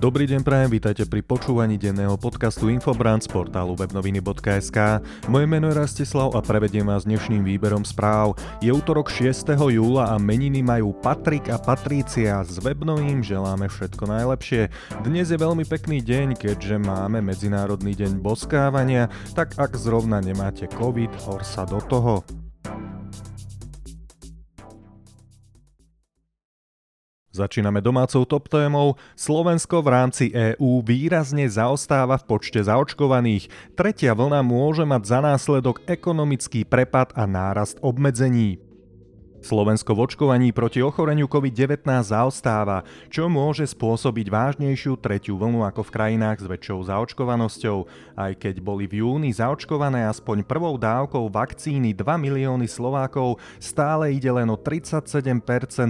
Dobrý deň prajem, vítajte pri počúvaní denného podcastu Infobrand z portálu webnoviny.sk. Moje meno je Rastislav a prevediem vás dnešným výberom správ. Je útorok 6. júla a meniny majú Patrik a Patrícia. S webnovým želáme všetko najlepšie. Dnes je veľmi pekný deň, keďže máme Medzinárodný deň boskávania, tak ak zrovna nemáte COVID, hor sa do toho. Začíname domácou top témou. Slovensko v rámci EÚ výrazne zaostáva v počte zaočkovaných. Tretia vlna môže mať za následok ekonomický prepad a nárast obmedzení. Slovensko v očkovaní proti ochoreniu COVID-19 zaostáva, čo môže spôsobiť vážnejšiu tretiu vlnu ako v krajinách s väčšou zaočkovanosťou. Aj keď boli v júni zaočkované aspoň prvou dávkou vakcíny 2 milióny Slovákov, stále ide len o 37%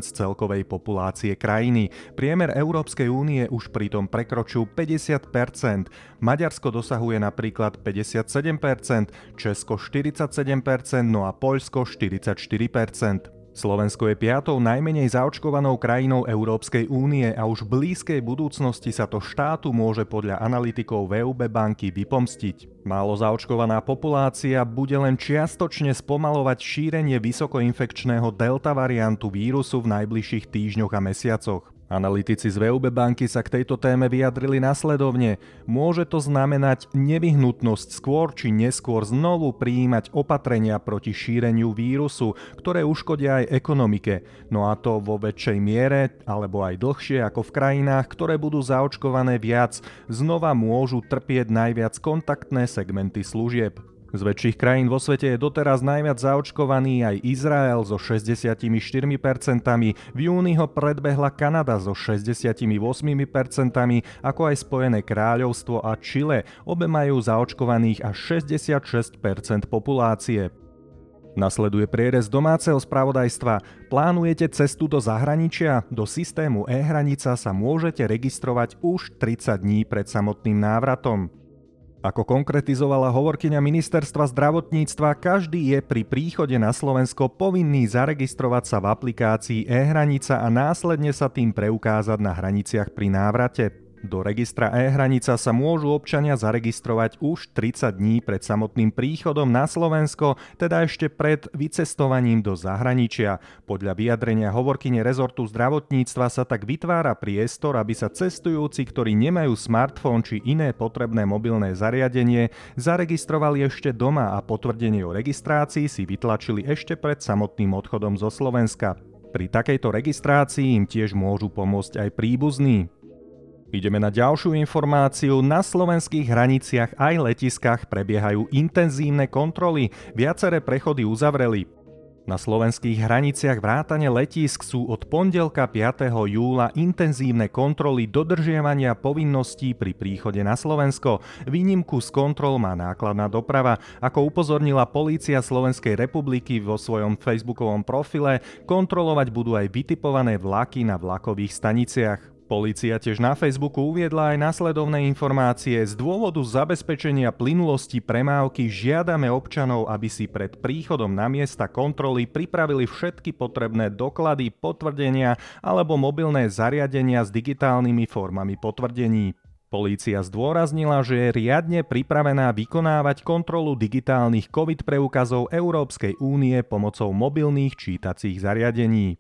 z celkovej populácie krajiny. Priemer Európskej únie už pritom prekročil 50%. Maďarsko dosahuje napríklad 57%, Česko 47%, no a Poľsko 44%. Slovensko je piatou najmenej zaočkovanou krajinou Európskej únie a už v blízkej budúcnosti sa to štátu môže podľa analytikov VUB banky vypomstiť. Málo zaočkovaná populácia bude len čiastočne spomalovať šírenie vysokoinfekčného delta variantu vírusu v najbližších týždňoch a mesiacoch. Analytici z VUB banky sa k tejto téme vyjadrili nasledovne. Môže to znamenať nevyhnutnosť skôr či neskôr znovu prijímať opatrenia proti šíreniu vírusu, ktoré uškodia aj ekonomike, no a to vo väčšej miere alebo aj dlhšie ako v krajinách, ktoré budú zaočkované viac, znova môžu trpieť najviac kontaktné segmenty služieb. Z väčších krajín vo svete je doteraz najviac zaočkovaný aj Izrael so 64%, v júni ho predbehla Kanada so 68%, ako aj Spojené kráľovstvo a Čile, obe majú zaočkovaných až 66% populácie. Nasleduje prierez domáceho spravodajstva. Plánujete cestu do zahraničia? Do systému e-hranica sa môžete registrovať už 30 dní pred samotným návratom. Ako konkretizovala hovorkyňa ministerstva zdravotníctva, každý je pri príchode na Slovensko povinný zaregistrovať sa v aplikácii e-hranica a následne sa tým preukázať na hraniciach pri návrate. Do registra e-hranica sa môžu občania zaregistrovať už 30 dní pred samotným príchodom na Slovensko, teda ešte pred vycestovaním do zahraničia. Podľa vyjadrenia hovorkyne rezortu zdravotníctva sa tak vytvára priestor, aby sa cestujúci, ktorí nemajú smartfón či iné potrebné mobilné zariadenie, zaregistrovali ešte doma a potvrdenie o registrácii si vytlačili ešte pred samotným odchodom zo Slovenska. Pri takejto registrácii im tiež môžu pomôcť aj príbuzní. Ideme na ďalšiu informáciu. Na slovenských hraniciach aj letiskách prebiehajú intenzívne kontroly. Viaceré prechody uzavreli. Na slovenských hraniciach vrátane letísk sú od pondelka 5. júla intenzívne kontroly dodržiavania povinností pri príchode na Slovensko. Výnimku z kontrol má nákladná doprava. Ako upozornila polícia Slovenskej republiky vo svojom facebookovom profile, kontrolovať budú aj vytipované vlaky na vlakových staniciach. Polícia tiež na Facebooku uviedla aj nasledovné informácie. Z dôvodu zabezpečenia plynulosti premávky žiadame občanov, aby si pred príchodom na miesta kontroly pripravili všetky potrebné doklady, potvrdenia alebo mobilné zariadenia s digitálnymi formami potvrdení. Polícia zdôraznila, že je riadne pripravená vykonávať kontrolu digitálnych COVID preukazov Európskej únie pomocou mobilných čítacích zariadení.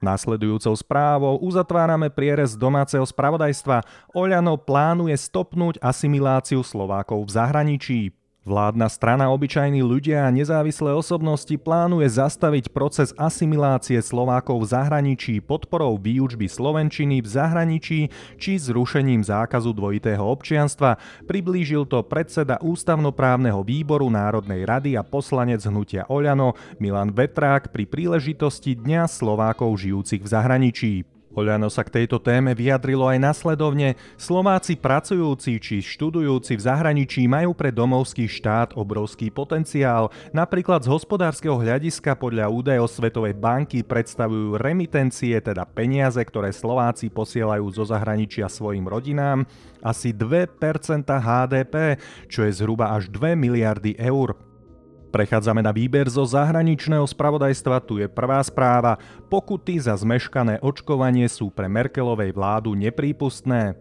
Nasledujúcou správou uzatvárame prierez domáceho spravodajstva. Oľano plánuje stopnúť asimiláciu Slovákov v zahraničí. Vládna strana Obyčajní ľudia a nezávislé osobnosti plánuje zastaviť proces asimilácie Slovákov v zahraničí podporou výučby slovenčiny v zahraničí či zrušením zákazu dvojitého občianstva, priblížil to predseda Ústavnoprávneho výboru Národnej rady a poslanec hnutia Oľano Milan Vetrák pri príležitosti Dňa Slovákov žijúcich v zahraničí. Oľano sa k tejto téme vyjadrilo aj nasledovne. Slováci pracujúci či študujúci v zahraničí majú pre domovský štát obrovský potenciál. Napríklad z hospodárskeho hľadiska podľa údajov Svetovej banky predstavujú remitencie, teda peniaze, ktoré Slováci posielajú zo zahraničia svojim rodinám, asi 2% HDP, čo je zhruba až 2 miliardy eur. Prechádzame na výber zo zahraničného spravodajstva, tu je prvá správa. Pokuty za zmeškané očkovanie sú pre Merkelovej vládu neprípustné.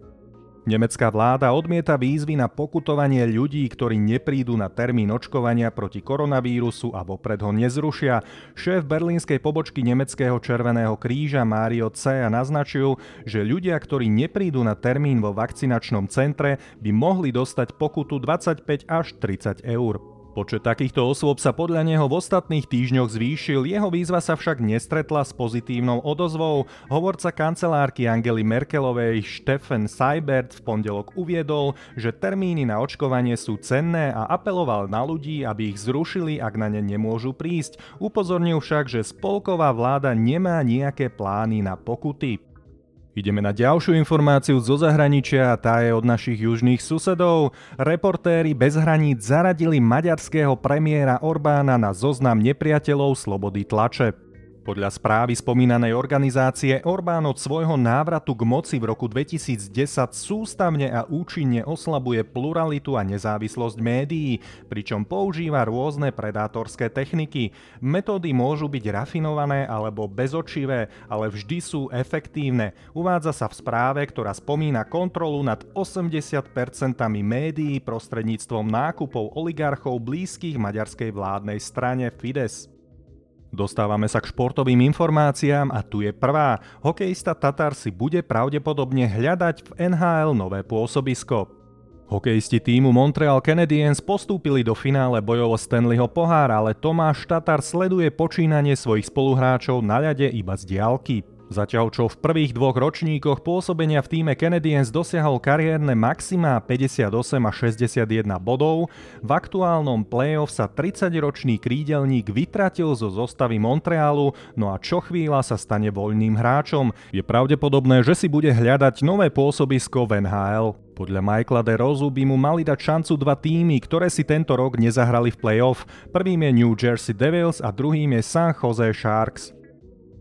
Nemecká vláda odmieta výzvy na pokutovanie ľudí, ktorí neprídu na termín očkovania proti koronavírusu a vopred ho nezrušia. Šéf berlínskej pobočky Nemeckého Červeného kríža Mario C. naznačil, že ľudia, ktorí neprídu na termín vo vakcinačnom centre, by mohli dostať pokutu 25 až 30 eur. Počet takýchto osôb sa podľa neho v ostatných týždňoch zvýšil, jeho výzva sa však nestretla s pozitívnou odozvou. Hovorca kancelárky Angely Merkelovej Stefan Seibert v pondelok uviedol, že termíny na očkovanie sú cenné a apeloval na ľudí, aby ich zrušili, ak na ne nemôžu prísť. Upozornil však, že spolková vláda nemá nejaké plány na pokuty. Ideme na ďalšiu informáciu zo zahraničia a tá je od našich južných susedov. Reportéri bez hraníc zaradili maďarského premiéra Orbána na zoznam nepriateľov slobody tlače. Podľa správy spomínanej organizácie Orbán od svojho návratu k moci v roku 2010 sústavne a účinne oslabuje pluralitu a nezávislosť médií, pričom používa rôzne predátorské techniky. Metódy môžu byť rafinované alebo bezočivé, ale vždy sú efektívne. Uvádza sa v správe, ktorá spomína kontrolu nad 80% médií prostredníctvom nákupov oligarchov blízkych maďarskej vládnej strane Fides. Dostávame sa k športovým informáciám a tu je prvá. Hokejista Tatar si bude pravdepodobne hľadať v NHL nové pôsobisko. Hokejisti týmu Montreal Canadiens postúpili do finále bojov o Stanleyho pohár, ale Tomáš Tatar sleduje počínanie svojich spoluhráčov na ľade iba z diálky. Zatiaľ čo v prvých dvoch ročníkoch pôsobenia v týme Canadiens dosiahol kariérne maxima 58 a 61 bodov, v aktuálnom playoff sa 30-ročný krídelník vytratil zo zostavy Montrealu, no a čo chvíľa sa stane voľným hráčom. Je pravdepodobné, že si bude hľadať nové pôsobisko v NHL. Podľa Michaela de Rozu by mu mali dať šancu dva týmy, ktoré si tento rok nezahrali v playoff. Prvým je New Jersey Devils a druhým je San Jose Sharks.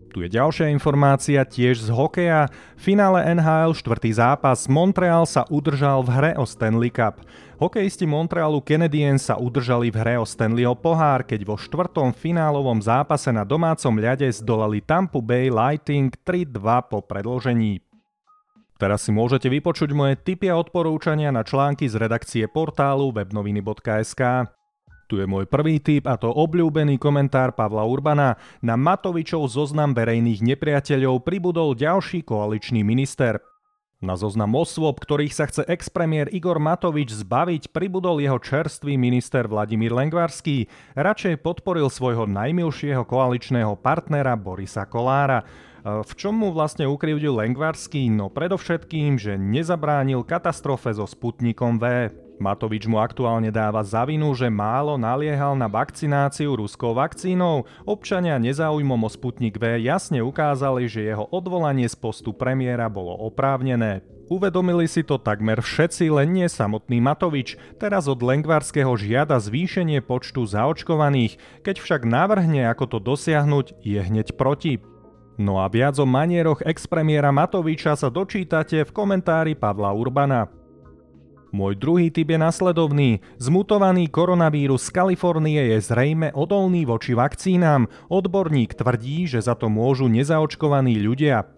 Tu je ďalšia informácia tiež z hokeja. V finále NHL 4. zápas Montreal sa udržal v hre o Stanley Cup. Hokejisti Montrealu Canadiens sa udržali v hre o Stanleyho pohár, keď vo štvrtom finálovom zápase na domácom ľade zdolali Tampa Bay Lighting 3-2 po predložení. Teraz si môžete vypočuť moje tipy a odporúčania na články z redakcie portálu webnoviny.sk. Tu je môj prvý tip a to obľúbený komentár Pavla Urbana. Na Matovičov zoznam verejných nepriateľov pribudol ďalší koaličný minister. Na zoznam osôb, ktorých sa chce expremiér Igor Matovič zbaviť, pribudol jeho čerstvý minister Vladimír Lengvarský. Radšej podporil svojho najmilšieho koaličného partnera Borisa Kolára. V čom mu vlastne ukrivdil Lengvarský? No predovšetkým, že nezabránil katastrofe so Sputnikom V. Matovič mu aktuálne dáva za vinu, že málo naliehal na vakcináciu ruskou vakcínou. Občania nezáujmom o Sputnik V jasne ukázali, že jeho odvolanie z postu premiéra bolo oprávnené. Uvedomili si to takmer všetci, len nie samotný Matovič. Teraz od Lengvarského žiada zvýšenie počtu zaočkovaných. Keď však navrhne, ako to dosiahnuť, je hneď proti. No a viac o manieroch expremiéra Matoviča sa dočítate v komentári Pavla Urbana. Môj druhý typ je nasledovný. Zmutovaný koronavírus z Kalifornie je zrejme odolný voči vakcínám. Odborník tvrdí, že za to môžu nezaočkovaní ľudia.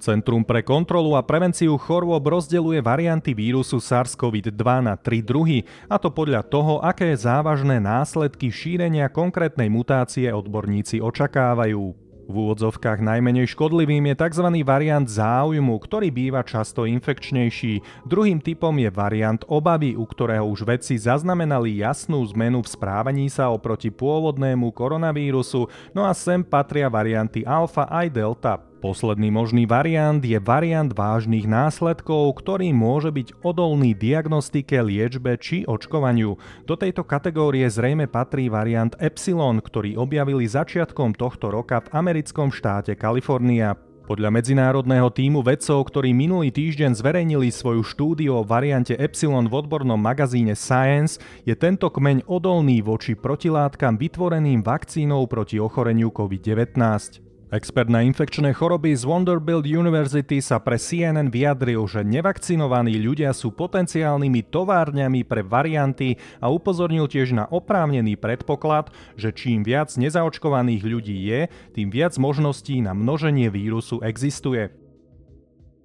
Centrum pre kontrolu a prevenciu chorôb rozdeľuje varianty vírusu SARS-CoV-2 na tri druhy, a to podľa toho, aké závažné následky šírenia konkrétnej mutácie odborníci očakávajú. V úvodzovkách najmenej škodlivým je tzv. variant záujmu, ktorý býva často infekčnejší. Druhým typom je variant obavy, u ktorého už vedci zaznamenali jasnú zmenu v správaní sa oproti pôvodnému koronavírusu, no a sem patria varianty alfa aj delta. Posledný možný variant je variant vážnych následkov, ktorý môže byť odolný diagnostike, liečbe či očkovaniu. Do tejto kategórie zrejme patrí variant Epsilon, ktorý objavili začiatkom tohto roka v americkom štáte Kalifornia. Podľa medzinárodného týmu vedcov, ktorí minulý týždeň zverejnili svoju štúdiu o variante Epsilon v odbornom magazíne Science, je tento kmeň odolný voči protilátkam vytvoreným vakcínou proti ochoreniu COVID-19. Expert na infekčné choroby z Vanderbilt University sa pre CNN vyjadril, že nevakcinovaní ľudia sú potenciálnymi továrňami pre varianty a upozornil tiež na oprávnený predpoklad, že čím viac nezaočkovaných ľudí je, tým viac možností na množenie vírusu existuje.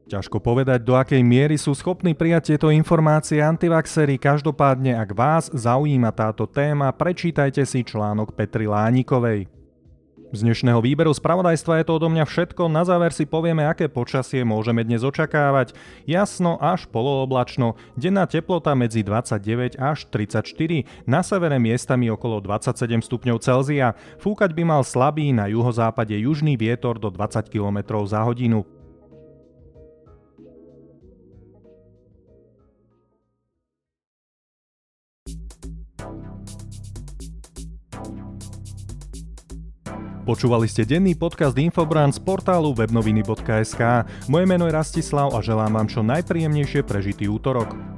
Ťažko povedať, do akej miery sú schopní prijať tieto informácie antivaxery, každopádne ak vás zaujíma táto téma, prečítajte si článok Petri Lánikovej. Z dnešného výberu spravodajstva je to odo mňa všetko, na záver si povieme, aké počasie môžeme dnes očakávať. Jasno až polooblačno, denná teplota medzi 29 až 34, na severe miestami okolo 27 stupňov Celzia, fúkať by mal slabý na juhozápade južný vietor do 20 km za hodinu. Počúvali ste denný podcast Infobrand z portálu webnoviny.sk. Moje meno je Rastislav a želám vám čo najpríjemnejšie prežitý útorok.